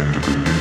and